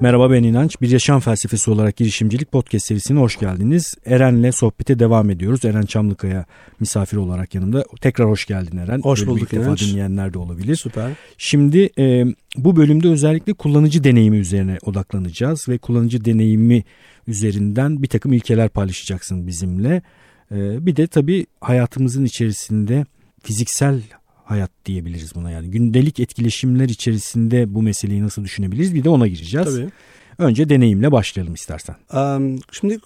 Merhaba ben İnanç. Bir yaşam felsefesi olarak girişimcilik podcast serisine hoş geldiniz. Eren'le sohbete devam ediyoruz. Eren Çamlıkaya misafir olarak yanımda. Tekrar hoş geldin Eren. Hoş bulduk ilk defa dinleyenler de olabilir. Süper. Şimdi e, bu bölümde özellikle kullanıcı deneyimi üzerine odaklanacağız ve kullanıcı deneyimi üzerinden bir takım ilkeler paylaşacaksın bizimle. E, bir de tabii hayatımızın içerisinde fiziksel hayat diyebiliriz buna yani. Gündelik etkileşimler içerisinde bu meseleyi nasıl düşünebiliriz bir de ona gireceğiz. Tabii. Önce deneyimle başlayalım istersen. Şimdi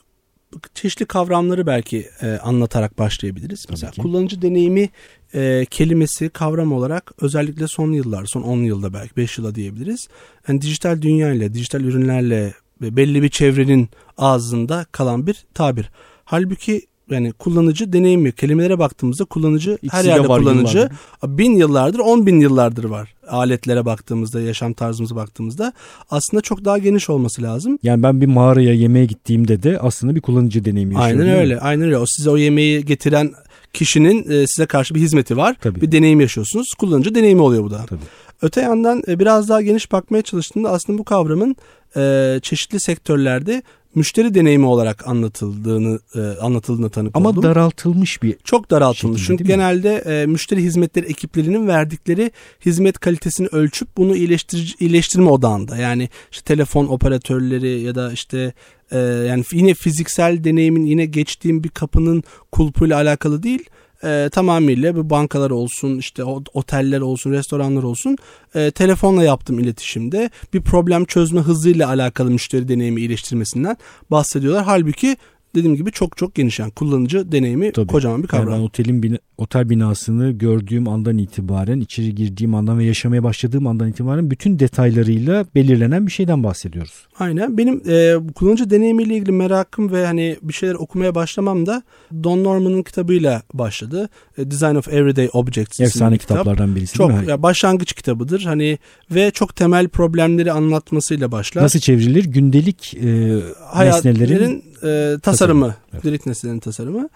çeşitli kavramları belki e, anlatarak başlayabiliriz. Tabii Mesela ki. kullanıcı deneyimi e, kelimesi kavram olarak özellikle son yıllar, son 10 yılda belki 5 yıla diyebiliriz. Yani dijital dünya ile, dijital ürünlerle ve belli bir çevrenin ağzında kalan bir tabir. Halbuki yani kullanıcı deneyimi kelimelere baktığımızda kullanıcı İkisi her de yerde var kullanıcı yıllardır. bin yıllardır on bin yıllardır var aletlere baktığımızda yaşam tarzımıza baktığımızda aslında çok daha geniş olması lazım. Yani ben bir mağaraya yemeğe gittiğimde de aslında bir kullanıcı deneyimi yaşıyorum. Aynen öyle aynen öyle o size o yemeği getiren kişinin e, size karşı bir hizmeti var Tabii. bir deneyim yaşıyorsunuz kullanıcı deneyimi oluyor bu da. Tabii. Öte yandan e, biraz daha geniş bakmaya çalıştığımda aslında bu kavramın e, çeşitli sektörlerde müşteri deneyimi olarak anlatıldığını e, anlatıldığını tanık Ama oldum. daraltılmış bir Çok daraltılmış. şekilde Çünkü genelde e, müşteri hizmetleri ekiplerinin verdikleri hizmet kalitesini ölçüp bunu iyileştirici, iyileştirme odağında. Yani işte telefon operatörleri ya da işte e, yani yine fiziksel deneyimin yine geçtiğim bir kapının kulpuyla alakalı değil. E, tamamıyla bu bankalar olsun işte oteller olsun restoranlar olsun e, telefonla yaptığım iletişimde bir problem çözme hızıyla alakalı müşteri deneyimi iyileştirmesinden bahsediyorlar. Halbuki dediğim gibi çok çok geniş yani kullanıcı deneyimi Tabii. kocaman bir Yani kavram. ben otelin otel binasını gördüğüm andan itibaren, içeri girdiğim andan ve yaşamaya başladığım andan itibaren bütün detaylarıyla belirlenen bir şeyden bahsediyoruz. Aynen. Benim e, bu kullanıcı deneyimiyle ilgili merakım ve hani bir şeyler okumaya başlamam da Don Norman'ın kitabıyla başladı. E, Design of Everyday Objects Efsane kitap. kitaplardan birisi Çok değil mi? ya başlangıç kitabıdır. Hani ve çok temel problemleri anlatmasıyla başlar. Nasıl çevrilir? Gündelik e, nesnelerin e, tasarımı, Evet. gündelik nesnelerin tasarımı.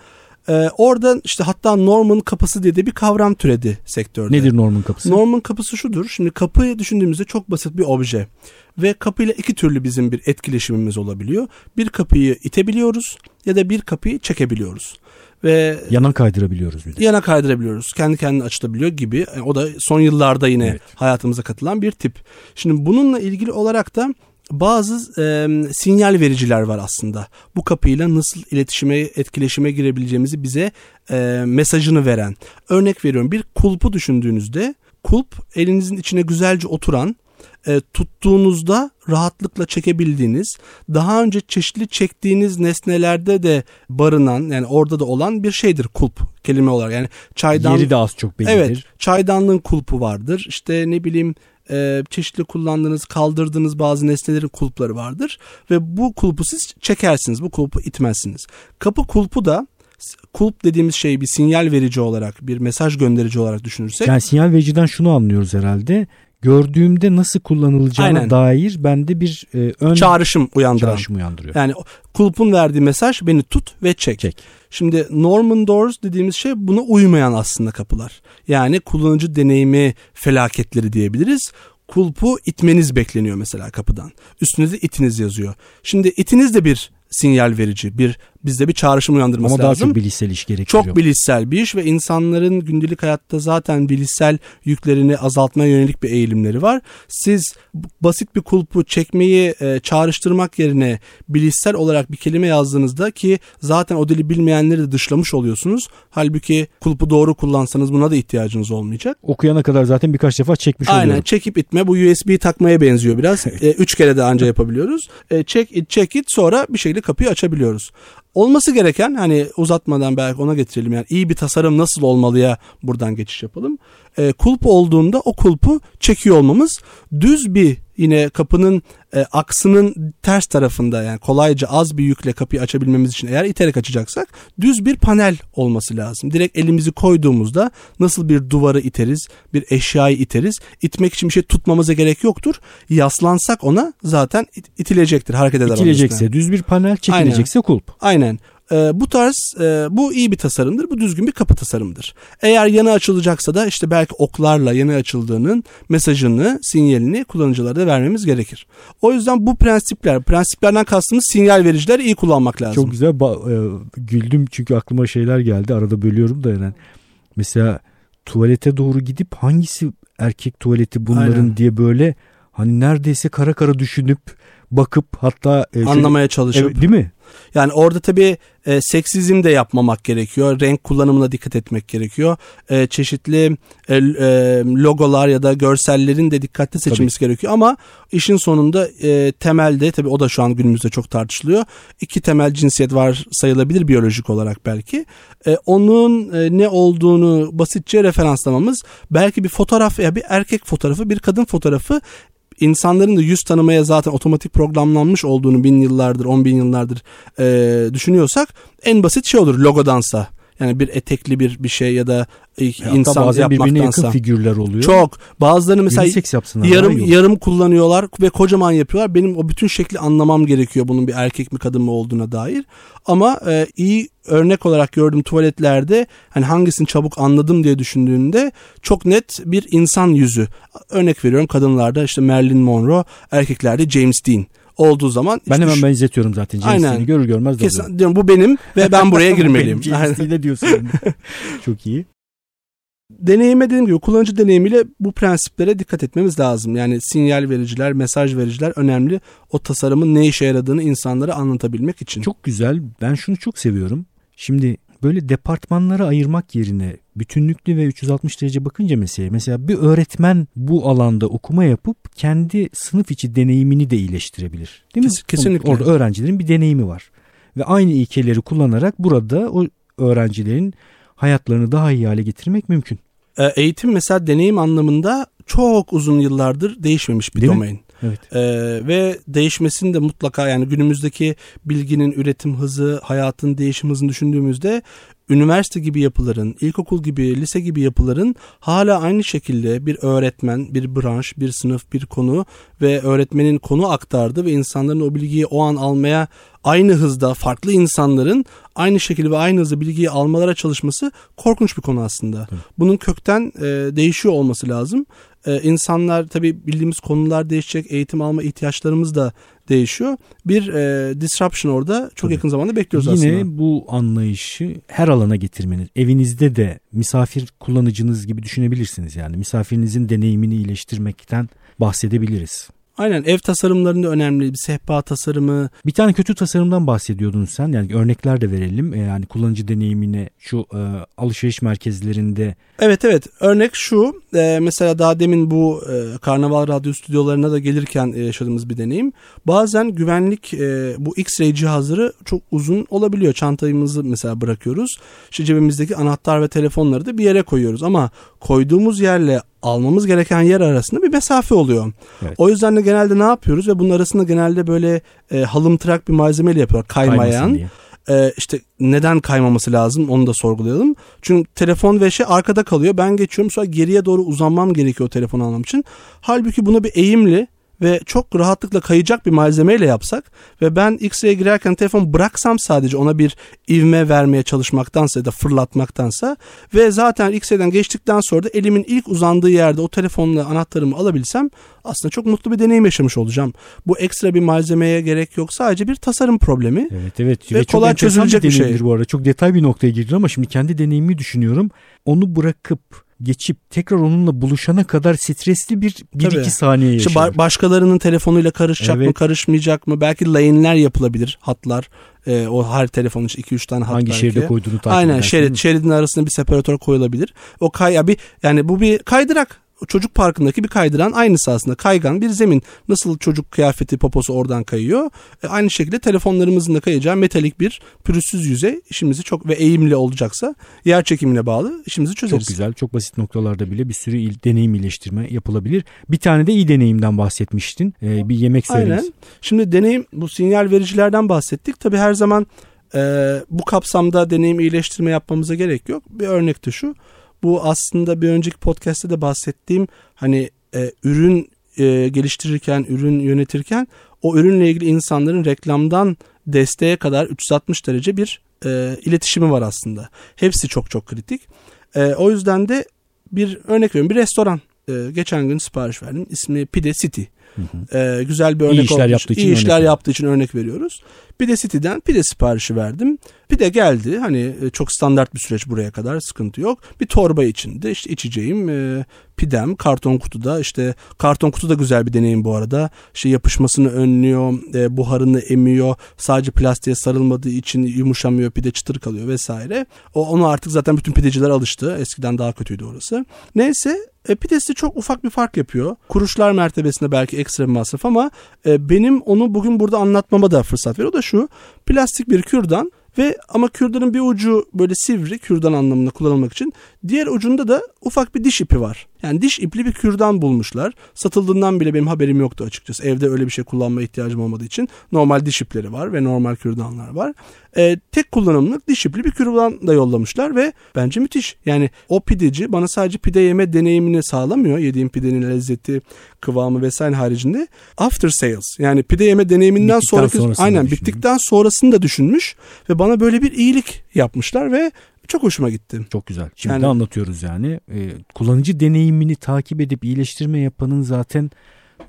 E, oradan işte hatta Norman kapısı diye de bir kavram türedi sektörde. nedir Norman kapısı? Norman kapısı şudur. Şimdi kapıyı düşündüğümüzde çok basit bir obje. Ve kapıyla iki türlü bizim bir etkileşimimiz olabiliyor. Bir kapıyı itebiliyoruz ya da bir kapıyı çekebiliyoruz. Ve Yana kaydırabiliyoruz bir de. yana kaydırabiliyoruz. Kendi kendine açılabiliyor gibi. E, O da son yıllarda yine Evet. hayatımıza katılan bir tip. Şimdi bununla ilgili olarak da bazı e, sinyal vericiler var aslında. Bu kapıyla nasıl iletişime, etkileşime girebileceğimizi bize e, mesajını veren. Örnek veriyorum bir kulpu düşündüğünüzde kulp elinizin içine güzelce oturan e, tuttuğunuzda rahatlıkla çekebildiğiniz, daha önce çeşitli çektiğiniz nesnelerde de barınan yani orada da olan bir şeydir kulp kelime olarak. Yani çaydan Yeri de az çok bellidir. Evet, çaydanlığın kulpu vardır. İşte ne bileyim e, çeşitli kullandığınız, kaldırdığınız bazı nesnelerin kulpları vardır ve bu kulpu siz çekersiniz. Bu kulpu itmezsiniz. Kapı kulpu da kulp dediğimiz şey bir sinyal verici olarak, bir mesaj gönderici olarak düşünürsek Yani sinyal vericiden şunu anlıyoruz herhalde. Gördüğümde nasıl kullanılacağına Aynen. dair bende bir e, ön çağrışım uyandıran. çağrışım uyandırıyor. Yani kulpun verdiği mesaj beni tut ve çek. Çek. Şimdi Norman Doors dediğimiz şey buna uymayan aslında kapılar. Yani kullanıcı deneyimi felaketleri diyebiliriz. Kulpu itmeniz bekleniyor mesela kapıdan. Üstünde de itiniz yazıyor. Şimdi itiniz de bir sinyal verici, bir bizde bir çağrışım uyandırması Ama daha lazım. çok bilişsel iş gerektiriyor. Çok bilişsel bir iş ve insanların gündelik hayatta zaten bilişsel yüklerini azaltmaya yönelik bir eğilimleri var. Siz basit bir kulpu çekmeyi e, çağrıştırmak yerine bilişsel olarak bir kelime yazdığınızda ki zaten o dili bilmeyenleri de dışlamış oluyorsunuz. Halbuki kulpu doğru kullansanız buna da ihtiyacınız olmayacak. Okuyana kadar zaten birkaç defa çekmiş Aynen oluyorum. çekip itme bu USB takmaya benziyor biraz. E, üç kere de anca yapabiliyoruz. E, çek it çek it sonra bir şekilde kapıyı açabiliyoruz. Olması gereken hani uzatmadan belki ona getirelim yani iyi bir tasarım nasıl olmalıya buradan geçiş yapalım. E, kulp olduğunda o kulpu çekiyor olmamız düz bir yine kapının e, aksının ters tarafında yani kolayca az bir yükle kapıyı açabilmemiz için eğer iterek açacaksak düz bir panel olması lazım. Direkt elimizi koyduğumuzda nasıl bir duvarı iteriz, bir eşyayı iteriz. İtmek için bir şey tutmamıza gerek yoktur. Yaslansak ona zaten it- itilecektir, hareket eder. İtilecekse düz bir panel, çekilecekse kulp. Aynen. E, bu tarz e, bu iyi bir tasarımdır. Bu düzgün bir kapı tasarımıdır. Eğer yana açılacaksa da işte belki oklarla yana açıldığının mesajını, sinyalini kullanıcılara da vermemiz gerekir. O yüzden bu prensipler, prensiplerden kastımız sinyal vericileri iyi kullanmak lazım. Çok güzel ba- e, güldüm çünkü aklıma şeyler geldi. Arada bölüyorum da yani. Mesela tuvalete doğru gidip hangisi erkek tuvaleti bunların Aynen. diye böyle hani neredeyse kara kara düşünüp bakıp hatta e, şöyle- Anlamaya çalışıp. Evet, değil mi? Yani orada tabii e, seksizm de yapmamak gerekiyor. Renk kullanımına dikkat etmek gerekiyor. E, çeşitli e, e, logolar ya da görsellerin de dikkatli seçilmesi gerekiyor. Ama işin sonunda e, temelde tabii o da şu an günümüzde çok tartışılıyor. İki temel cinsiyet var sayılabilir biyolojik olarak belki. E, onun e, ne olduğunu basitçe referanslamamız belki bir fotoğraf ya bir erkek fotoğrafı bir kadın fotoğrafı insanların da yüz tanımaya zaten otomatik programlanmış olduğunu bin yıllardır, on bin yıllardır e, düşünüyorsak en basit şey olur logodansa. Yani bir etekli bir bir şey ya da e, Hatta insan bazen birbirine yakın figürler oluyor. Çok. Bazılarını mesela yarım yarım kullanıyorlar ve kocaman yapıyorlar. Benim o bütün şekli anlamam gerekiyor bunun bir erkek mi kadın mı olduğuna dair. Ama e, iyi örnek olarak gördüğüm tuvaletlerde hani hangisini çabuk anladım diye düşündüğünde çok net bir insan yüzü. Örnek veriyorum kadınlarda işte Marilyn Monroe, erkeklerde James Dean olduğu zaman Ben hemen benzetiyorum zaten. James Aynen. Görür görmez. Kesin diyorum bu benim ve ben buraya girmeliyim. Dean'e diyorsun. Çok iyi. Deneyime dediğim gibi kullanıcı deneyimiyle bu prensiplere dikkat etmemiz lazım. Yani sinyal vericiler, mesaj vericiler önemli. O tasarımın ne işe yaradığını insanlara anlatabilmek için. Çok güzel. Ben şunu çok seviyorum. Şimdi böyle departmanlara ayırmak yerine bütünlüklü ve 360 derece bakınca meseleye mesela bir öğretmen bu alanda okuma yapıp kendi sınıf içi deneyimini de iyileştirebilir. Değil mi? Kes- kesinlikle. Orada öğrencilerin bir deneyimi var. Ve aynı ilkeleri kullanarak burada o öğrencilerin hayatlarını daha iyi hale getirmek mümkün. E, Eğitim mesela deneyim anlamında çok uzun yıllardır değişmemiş bir Değil mi? Evet. Ee, ve değişmesini de mutlaka yani günümüzdeki bilginin üretim hızı, hayatın değişim hızını düşündüğümüzde üniversite gibi yapıların, ilkokul gibi, lise gibi yapıların hala aynı şekilde bir öğretmen, bir branş, bir sınıf, bir konu ve öğretmenin konu aktardı ve insanların o bilgiyi o an almaya aynı hızda farklı insanların aynı şekilde ve aynı hızda bilgiyi almalara çalışması korkunç bir konu aslında. Bunun kökten e, değişiyor olması lazım. E, insanlar tabii bildiğimiz konular değişecek, eğitim alma ihtiyaçlarımız da değişiyor. Bir e, disruption orada çok Tabii. yakın zamanda bekliyoruz Yine aslında. bu anlayışı her alana getirmeniz. Evinizde de misafir kullanıcınız gibi düşünebilirsiniz yani. Misafirinizin deneyimini iyileştirmekten bahsedebiliriz. Aynen ev tasarımlarında önemli bir sehpa tasarımı. Bir tane kötü tasarımdan bahsediyordun sen. Yani örnekler de verelim. E, Yani kullanıcı deneyimine şu e, alışveriş merkezlerinde Evet evet örnek şu e, mesela daha demin bu e, Karnaval Radyo stüdyolarına da gelirken e, yaşadığımız bir deneyim. Bazen güvenlik e, bu X-ray cihazları çok uzun olabiliyor. Çantayımızı mesela bırakıyoruz. İşte cebimizdeki anahtar ve telefonları da bir yere koyuyoruz ama koyduğumuz yerle almamız gereken yer arasında bir mesafe oluyor. Evet. O yüzden de genelde ne yapıyoruz ve bunun arasında genelde böyle e, halımtırak bir malzemeyle yapıyorlar. Kaymayan. Ee, işte neden kaymaması lazım onu da sorgulayalım. Çünkü telefon ve şey arkada kalıyor. Ben geçiyorum sonra geriye doğru uzanmam gerekiyor telefonu almam için. Halbuki bunu bir eğimli ve çok rahatlıkla kayacak bir malzemeyle yapsak ve ben X-ray'e girerken telefon bıraksam sadece ona bir ivme vermeye çalışmaktansa ya da fırlatmaktansa ve zaten X-ray'den geçtikten sonra da elimin ilk uzandığı yerde o telefonla anahtarımı alabilsem aslında çok mutlu bir deneyim yaşamış olacağım. Bu ekstra bir malzemeye gerek yok. Sadece bir tasarım problemi. Evet evet. Ve çok kolay enteresan çözülecek bir şey. deneyimdir bu arada. Çok detay bir noktaya girdin ama şimdi kendi deneyimimi düşünüyorum. Onu bırakıp geçip tekrar onunla buluşana kadar stresli bir 1-2 Tabii. saniye İşte yaşarım. ba- başkalarının telefonuyla karışacak mı Evet. karışmayacak mı? Belki lane'ler yapılabilir hatlar. Ee, o her telefonun için 2-3 tane hat Hangi belki. şeride koyduğunu takip Aynen edersin, şerit şeridin arasında bir separatör koyulabilir. O kay ya bir yani bu bir kaydırak. Çocuk parkındaki bir kaydıran aynısı aslında. Kaygan bir zemin. Nasıl çocuk kıyafeti poposu oradan kayıyor. E, aynı şekilde telefonlarımızın da kayacağı metalik bir pürüzsüz yüzey işimizi çok ve eğimli olacaksa yer çekimine bağlı işimizi çözeriz. Çok güzel. Çok basit noktalarda bile bir sürü il, deneyim iyileştirme yapılabilir. Bir tane de iyi deneyimden bahsetmiştin. Ee, bir yemek söylemiş. Aynen. Şimdi deneyim bu sinyal vericilerden bahsettik. Tabii her zaman e, bu kapsamda deneyim iyileştirme yapmamıza gerek yok. Bir örnek de şu. Bu aslında bir önceki podcast'te de bahsettiğim hani e, ürün e, geliştirirken, ürün yönetirken o ürünle ilgili insanların reklamdan desteğe kadar 360 derece bir e, iletişimi var aslında. Hepsi çok çok kritik. E, o yüzden de bir örnek veriyorum bir restoran. E, geçen gün sipariş verdim. İsmi Pide City. Hı hı. E, güzel bir örnek İyi işler olmuş. yaptığı için İyi işler örnek yaptığı için örnek veriyoruz. Pide City'den pide siparişi verdim. Pide geldi. Hani e, çok standart bir süreç buraya kadar sıkıntı yok. Bir torba içinde işte içeceğim e, pidem karton kutuda işte karton kutu da güzel bir deneyim bu arada. İşte yapışmasını önlüyor, e, buharını emiyor. Sadece plastiğe sarılmadığı için yumuşamıyor, pide çıtır kalıyor vesaire. O onu artık zaten bütün pideciler alıştı. Eskiden daha kötüydü orası. Neyse e, pidesi çok ufak bir fark yapıyor. Kuruşlar mertebesinde belki ekstra bir masraf ama e, benim onu bugün burada anlatmama da fırsat veriyor. O da şu plastik bir kürdan ve ama kürdanın bir ucu böyle sivri kürdan anlamında kullanılmak için. Diğer ucunda da ufak bir diş ipi var. Yani diş ipli bir kürdan bulmuşlar. Satıldığından bile benim haberim yoktu açıkçası. Evde öyle bir şey kullanma ihtiyacım olmadığı için normal diş ipleri var ve normal kürdanlar var. Ee, tek kullanımlık diş ipli bir kürdan da yollamışlar ve bence müthiş. Yani o pideci bana sadece pide yeme deneyimini sağlamıyor. Yediğim pidenin lezzeti, kıvamı vesaire haricinde. After sales yani pide yeme deneyiminden Bittikten sonraki aynen bittikten sonrasını da düşünmüş ve bana böyle bir iyilik yapmışlar ve çok hoşuma gitti. Çok güzel. Şimdi Yani- anlatıyoruz yani. Ee, kullanıcı deneyimini takip edip iyileştirme yapanın zaten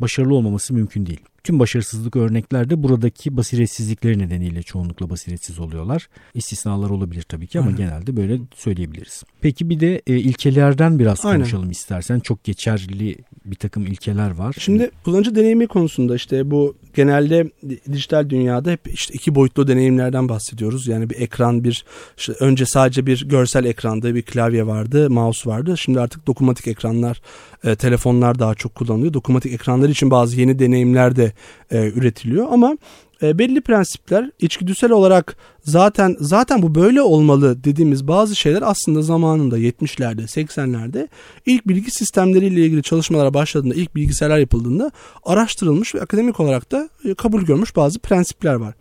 başarılı olmaması mümkün değil. Tüm başarısızlık örneklerde buradaki basiretsizlikleri nedeniyle çoğunlukla basiretsiz oluyorlar. İstisnalar olabilir tabii ki ama Aynen. genelde böyle söyleyebiliriz. Peki bir de e, ilkelerden biraz Aynen. konuşalım istersen. Çok geçerli bir takım ilkeler var. Şimdi kullanıcı deneyimi konusunda işte bu genelde dijital dünyada hep işte iki boyutlu deneyimlerden bahsediyoruz. Yani bir ekran bir işte önce sadece bir görsel ekranda bir klavye vardı, mouse vardı. Şimdi artık dokunmatik ekranlar, e, telefonlar daha çok kullanılıyor. Dokunmatik ekranlar için bazı yeni deneyimler de e, üretiliyor ama e, belli prensipler içgüdüsel olarak zaten zaten bu böyle olmalı dediğimiz bazı şeyler aslında zamanında 70'lerde 80'lerde ilk bilgi sistemleriyle ilgili çalışmalara başladığında ilk bilgisayarlar yapıldığında araştırılmış ve akademik olarak da e, kabul görmüş bazı prensipler var.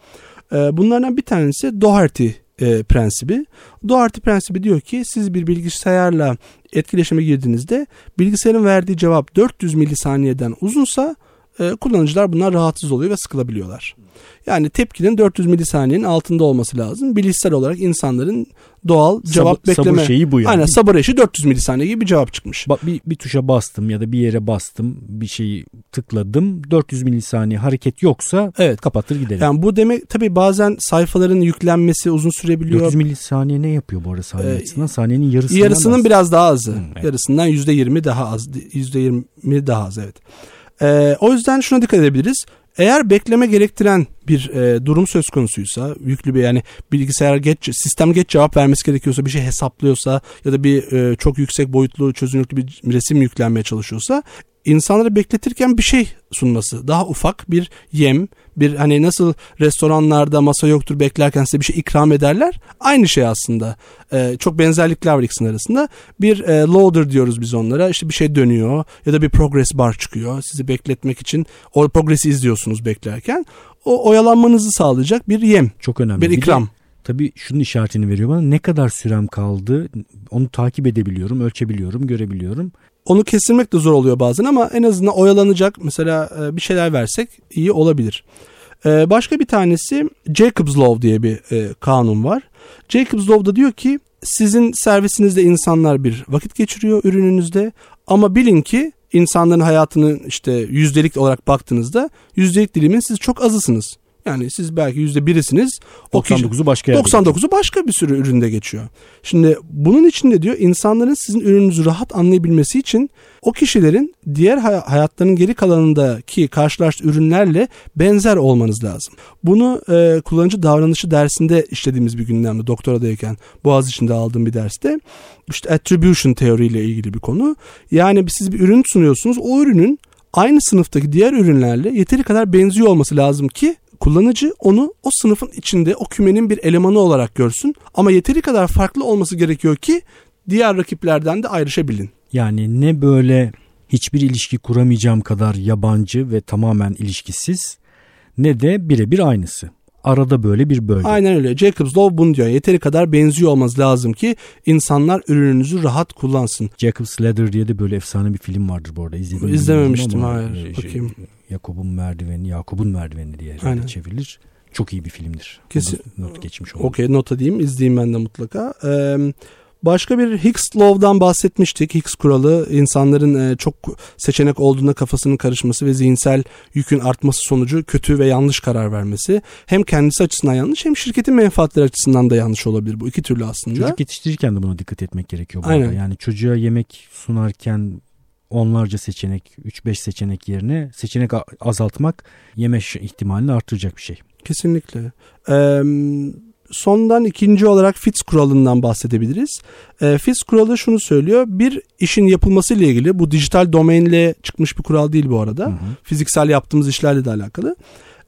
E, Bunlardan bir tanesi Doherty e, prensibi. Doherty prensibi diyor ki siz bir bilgisayarla etkileşime girdiğinizde bilgisayarın verdiği cevap 400 milisaniyeden uzunsa e, kullanıcılar bundan rahatsız oluyor ve sıkılabiliyorlar. Yani tepkinin 400 milisaniyenin altında olması lazım. Bilişsel olarak insanların doğal cevap Sabır- sabır bekleme. şeyi bu yani. Aynen sabır eşi 400 milisaniye gibi bir cevap çıkmış. Ba- bir, bir tuşa bastım ya da bir yere bastım bir şeyi tıkladım 400 milisaniye hareket yoksa Evet. kapatır giderim. Yani bu demek tabii bazen sayfaların yüklenmesi uzun sürebiliyor. 400 milisaniye ne yapıyor bu arada saniye Ee, açısından? Saniyenin yarısından Yarısının az. biraz daha azı. Hı, evet. Yarısından %20 daha az. %20 daha az evet. Ee, o yüzden şuna dikkat edebiliriz. Eğer bekleme gerektiren bir e, durum söz konusuysa, yüklü bir yani bilgisayar geç sistem geç cevap vermesi gerekiyorsa, bir şey hesaplıyorsa ya da bir e, çok yüksek boyutlu çözünürlüklü bir resim yüklenmeye çalışıyorsa insanları bekletirken bir şey sunması. Daha ufak bir yem, bir hani nasıl restoranlarda masa yoktur beklerken size bir şey ikram ederler. Aynı şey aslında. Ee, çok benzerlikler var ikisinin arasında. Bir e, loader diyoruz biz onlara. İşte bir şey dönüyor ya da bir progress bar çıkıyor. Sizi bekletmek için o progresi izliyorsunuz beklerken. O oyalanmanızı sağlayacak bir yem, Çok önemli. bir de ikram. tabii şunun işaretini veriyor bana. Ne kadar sürem kaldı onu takip edebiliyorum, ölçebiliyorum, görebiliyorum. Onu kestirmek de zor oluyor bazen ama en azından oyalanacak mesela e, bir şeyler versek iyi olabilir. E, Başka bir tanesi Jacob's Law diye bir e, kanun var. Jacob's Law da diyor ki sizin servisinizde insanlar bir vakit geçiriyor ürününüzde ama bilin ki insanların hayatının işte yüzdelik olarak baktığınızda yüzdelik dilimin siz çok azısınız. Yani siz belki yüzde birisiniz. O kişi, 99'u başka yerde. 99'u başka bir sürü üründe geçiyor. Şimdi bunun için de diyor insanların sizin ürününüzü rahat anlayabilmesi için o kişilerin diğer hay- hayatlarının geri kalanındaki karşılaştığı ürünlerle benzer olmanız lazım. Bunu e, kullanıcı davranışı dersinde işlediğimiz bir gündemde doktoradayken Boğaziçi'nde aldığım bir derste işte attribution teoriyle ilgili bir konu. Yani siz bir ürün sunuyorsunuz o ürünün aynı sınıftaki diğer ürünlerle yeteri kadar benziyor olması lazım ki kullanıcı onu o sınıfın içinde o kümenin bir elemanı olarak görsün ama yeteri kadar farklı olması gerekiyor ki diğer rakiplerden de ayrışabilin. Yani ne böyle hiçbir ilişki kuramayacağım kadar yabancı ve tamamen ilişkisiz ne de birebir aynısı. Arada böyle bir bölge. Aynen öyle. Jacobs Law bunu diyor. Yeteri kadar benziyor olması lazım ki insanlar ürününüzü rahat kullansın. Jacob's Ladder diye de böyle efsane bir film vardır bu arada. İzledim mi İzlememiştim, hayır. e, şey, Bakayım. Yakup'un merdiveni, Yakup'un merdiveni diye herhalde Aynen. çevrilir. çok iyi bir filmdir. Kesin. Not geçmiş oldum. Okey not edeyim izleyeyim ben de mutlaka. Ee, başka bir Higgs Law'dan bahsetmiştik. Higgs kuralı insanların çok seçenek olduğunda kafasının karışması ve zihinsel yükün artması sonucu kötü ve yanlış karar vermesi. Hem kendisi açısından yanlış hem şirketin menfaatleri açısından da yanlış olabilir. Bu iki türlü aslında. Çocuk yetiştirirken de buna dikkat etmek gerekiyor. bu Aynen. arada. Yani çocuğa yemek sunarken onlarca seçenek, 3-5 seçenek yerine seçenek azaltmak yeme ihtimalini artıracak bir şey. Kesinlikle. Ee, sondan ikinci olarak Fitz kuralından bahsedebiliriz. Ee, Fitz kuralı şunu söylüyor. Bir işin yapılması ile ilgili bu dijital domainle çıkmış bir kural değil bu arada. Hı hı. Fiziksel yaptığımız işlerle de alakalı.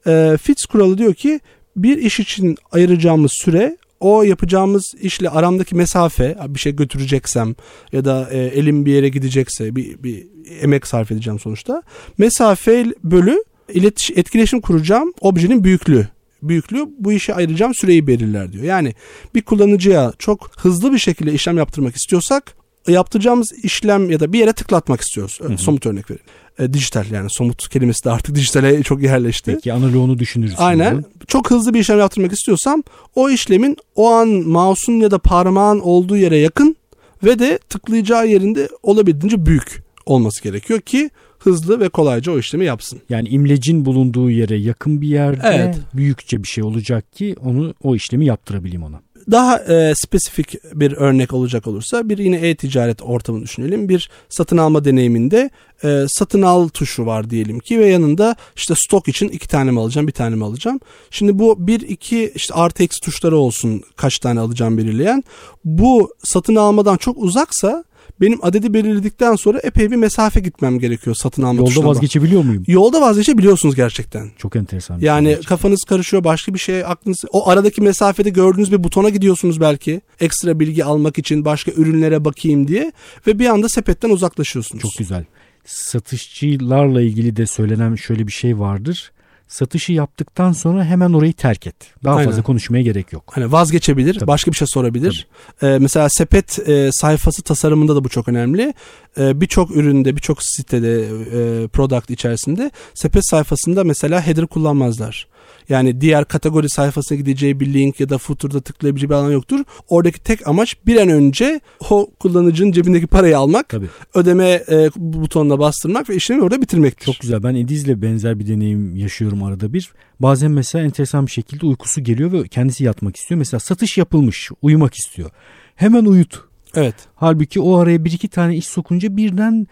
Ee, Fitz kuralı diyor ki bir iş için ayıracağımız süre o yapacağımız işle aramdaki mesafe bir şey götüreceksem ya da e, elim bir yere gidecekse bir, bir emek sarf edeceğim sonuçta. Mesafe bölü iletiş, etkileşim kuracağım objenin büyüklüğü. Büyüklüğü bu işe ayıracağım süreyi belirler diyor. Yani bir kullanıcıya çok hızlı bir şekilde işlem yaptırmak istiyorsak yaptıracağımız işlem ya da bir yere tıklatmak istiyoruz. Hı hı. Somut örnek verelim. E, dijital yani somut kelimesi de artık dijitale çok yerleşti. Peki analoğunu düşünürüz. Aynen. şimdi. Çok hızlı bir işlem yaptırmak istiyorsam o işlemin o an mouse'un ya da parmağın olduğu yere yakın ve de tıklayacağı yerinde olabildiğince büyük olması gerekiyor ki hızlı ve kolayca o işlemi yapsın. Yani imlecin bulunduğu yere yakın bir yerde Evet. büyükçe bir şey olacak ki onu o işlemi yaptırabileyim ona. Daha e, spesifik bir örnek olacak olursa bir yine e-ticaret ortamını düşünelim. Bir satın alma deneyiminde e, satın al tuşu var diyelim ki ve yanında işte stok için iki tane mi alacağım bir tane mi alacağım. Şimdi bu bir iki işte artı eksi tuşları olsun kaç tane alacağım belirleyen. Bu satın almadan çok uzaksa benim adedi belirledikten sonra epey bir mesafe gitmem gerekiyor satın alma Yolda tuşuna. vazgeçebiliyor muyum? Yolda vazgeçebiliyorsunuz gerçekten. Çok enteresan. Yani şey gerçekten. kafanız karışıyor başka bir şey aklınız o aradaki mesafede gördüğünüz bir butona gidiyorsunuz belki ekstra bilgi almak için başka ürünlere bakayım diye ve bir anda sepetten uzaklaşıyorsunuz. Çok güzel. Satışçılarla ilgili de söylenen şöyle bir şey vardır. Satışı yaptıktan sonra hemen orayı terk et. Daha Aynen. fazla konuşmaya gerek yok. Hani vazgeçebilir, Tabii. başka bir şey sorabilir. Ee, mesela sepet e, sayfası tasarımında da bu çok önemli. Ee, birçok üründe, birçok sitede, e, product içerisinde sepet sayfasında mesela header kullanmazlar. Yani diğer kategori sayfasına gideceği bir link ya da footer'da tıklayabileceği bir alan yoktur. Oradaki tek amaç bir an önce o kullanıcının cebindeki parayı almak, Tabii. ödeme e, butonuna bastırmak ve işlemi orada bitirmektir. Çok güzel. Ben Ediz'le benzer bir deneyim yaşıyorum arada bir. Bazen mesela enteresan bir şekilde uykusu geliyor ve kendisi yatmak istiyor. Mesela satış yapılmış, uyumak istiyor. Hemen uyut. Evet. Halbuki o araya bir iki tane iş sokunca birden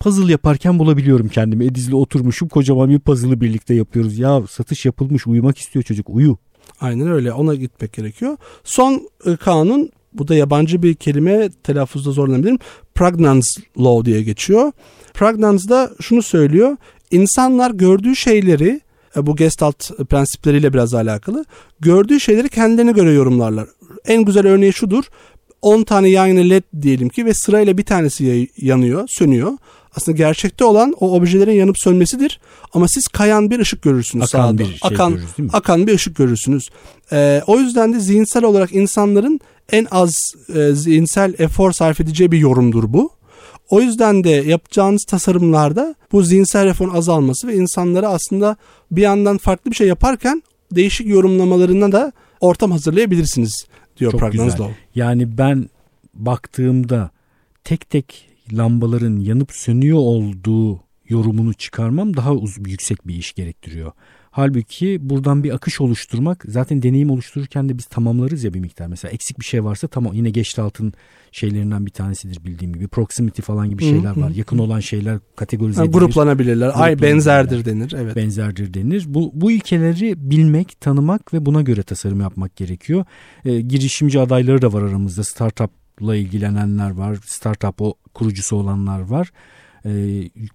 puzzle yaparken bulabiliyorum kendimi. Ediz'le oturmuşum kocaman bir puzzle'ı birlikte yapıyoruz. Ya satış yapılmış uyumak istiyor çocuk uyu. Aynen öyle. Ona gitmek gerekiyor. Son e, kanun bu da yabancı bir kelime telaffuzda zorlanabilirim. Pragnance Law diye geçiyor. Pragnance'da şunu söylüyor. İnsanlar gördüğü şeyleri e, bu Gestalt prensipleriyle biraz alakalı. Gördüğü şeyleri kendilerine göre yorumlarlar. En güzel örneği şudur. 10 tane yan yana led diyelim ki ve sırayla bir tanesi yanıyor, sönüyor. Aslında gerçekte olan o objelerin yanıp sönmesidir. Ama siz kayan bir ışık görürsünüz Akan sağda. bir şey akan, görürüz değil mi? akan bir ışık görürsünüz. Ee, o yüzden de zihinsel olarak insanların en az e, zihinsel efor sarf edeceği bir yorumdur bu. O yüzden de yapacağınız tasarımlarda bu zihinsel eforun azalması ve insanlara aslında bir yandan farklı bir şey yaparken değişik yorumlamalarına da ortam hazırlayabilirsiniz diyor Çok. Law. Yani ben baktığımda tek tek lambaların yanıp sönüyor olduğu yorumunu çıkarmam daha uz- yüksek bir iş gerektiriyor. Halbuki buradan bir akış oluşturmak zaten deneyim oluştururken de biz tamamlarız ya bir miktar. Mesela eksik bir şey varsa tamam yine Gestalt'ın şeylerinden bir tanesidir bildiğim gibi. Proximity falan gibi şeyler var. Yakın olan şeyler kategorize edilir. gruplanabilirler. Ay benzerdir denir. Evet. benzerdir denir. Bu, bu ilkeleri bilmek, tanımak ve buna göre tasarım yapmak gerekiyor. E, girişimci adayları da var aramızda. Startup'la ilgilenenler var. Startup o kurucusu olanlar var. E,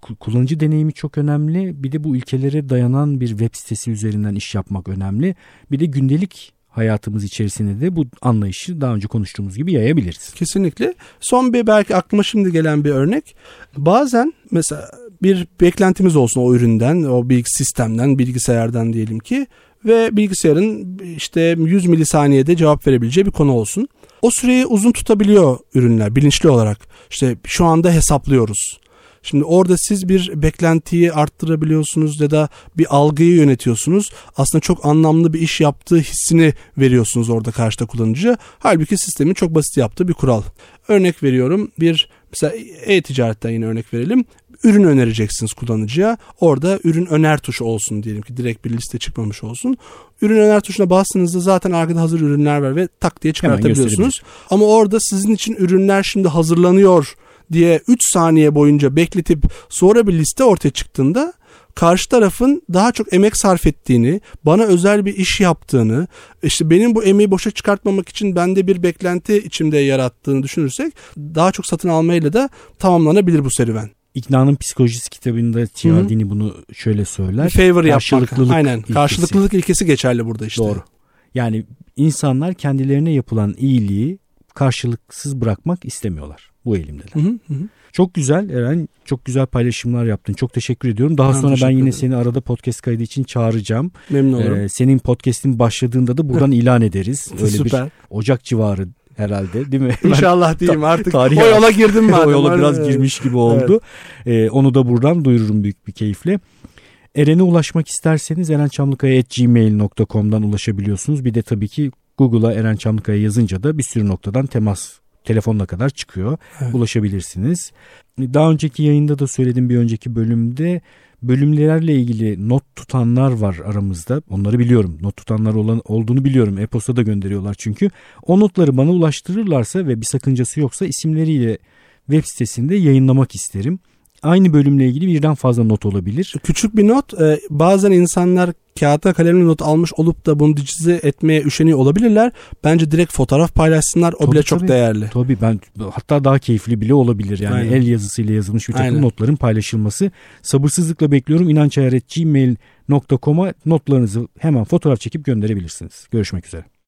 ku- kullanıcı deneyimi çok önemli. Bir de bu ilkelere dayanan bir web sitesi üzerinden iş yapmak önemli. Bir de gündelik hayatımız içerisinde de bu anlayışı daha önce konuştuğumuz gibi yayabiliriz. Kesinlikle. Son bir belki aklıma şimdi gelen bir örnek. Bazen mesela bir beklentimiz olsun o üründen, o bilgi sistemden, bilgisayardan diyelim ki ve bilgisayarın işte 100 milisaniyede cevap verebileceği bir konu olsun. O süreyi uzun tutabiliyor ürünler bilinçli olarak. İşte şu anda hesaplıyoruz. Şimdi orada siz bir beklentiyi arttırabiliyorsunuz ya da bir algıyı yönetiyorsunuz. Aslında çok anlamlı bir iş yaptığı hissini veriyorsunuz orada karşıda kullanıcıya. Halbuki sistemin çok basit yaptığı bir kural. Örnek veriyorum bir mesela e-ticaretten yine örnek verelim ürün önereceksiniz kullanıcıya. Orada ürün öner tuşu olsun diyelim ki direkt bir liste çıkmamış olsun. Ürün öner tuşuna bastığınızda zaten arkada hazır ürünler var ve tak diye çıkartabiliyorsunuz. Ama orada sizin için ürünler şimdi hazırlanıyor diye 3 saniye boyunca bekletip sonra bir liste ortaya çıktığında karşı tarafın daha çok emek sarf ettiğini, bana özel bir iş yaptığını, işte benim bu emeği boşa çıkartmamak için bende bir beklenti içimde yarattığını düşünürsek daha çok satın almayla da tamamlanabilir bu serüven. İknanın Psikolojisi kitabında Cialdini bunu şöyle söyler. Favor yapmak. Aynen. Ilkesi. Karşılıklılık ilkesi geçerli burada işte. Doğru. Yani insanlar kendilerine yapılan iyiliği karşılıksız bırakmak istemiyorlar. Bu elimdeler. Hı hı hı. Çok güzel Eren. Çok güzel paylaşımlar yaptın. Çok teşekkür ediyorum. Daha ben sonra ben yine ederim. seni arada podcast kaydı için çağıracağım. Memnun olurum. Ee, senin podcast'in başladığında da buradan ilan ederiz. Öyle Süper. bir Ocak civarı herhalde değil mi? İnşallah diyeyim artık. Tarih o yola girdim madem. o yola biraz evet. girmiş gibi oldu. Evet. Ee, onu da buradan duyururum büyük bir keyifle. Eren'e ulaşmak isterseniz erençamlıkaya.gmail.com'dan ulaşabiliyorsunuz. Bir de tabii ki Google'a Eren Çamlıkaya yazınca da bir sürü noktadan temas telefonla kadar çıkıyor. Evet. Ulaşabilirsiniz. Daha önceki yayında da söyledim bir önceki bölümde bölümlerle ilgili not tutanlar var aramızda. Onları biliyorum. Not tutanlar olan olduğunu biliyorum. E-posta da gönderiyorlar çünkü. O notları bana ulaştırırlarsa ve bir sakıncası yoksa isimleriyle web sitesinde yayınlamak isterim aynı bölümle ilgili birden fazla not olabilir. Küçük bir not e, bazen insanlar kağıta kalemle not almış olup da bunu dijitize etmeye üşeniyor olabilirler. Bence direkt fotoğraf paylaşsınlar. O tabii, bile çok değerli. Tabii ben hatta daha keyifli bile olabilir. Yani Aynen. el yazısıyla yazılmış bir takım Aynen. notların paylaşılması. Sabırsızlıkla bekliyorum. inançayar.gmail.com'a notlarınızı hemen fotoğraf çekip gönderebilirsiniz. Görüşmek üzere.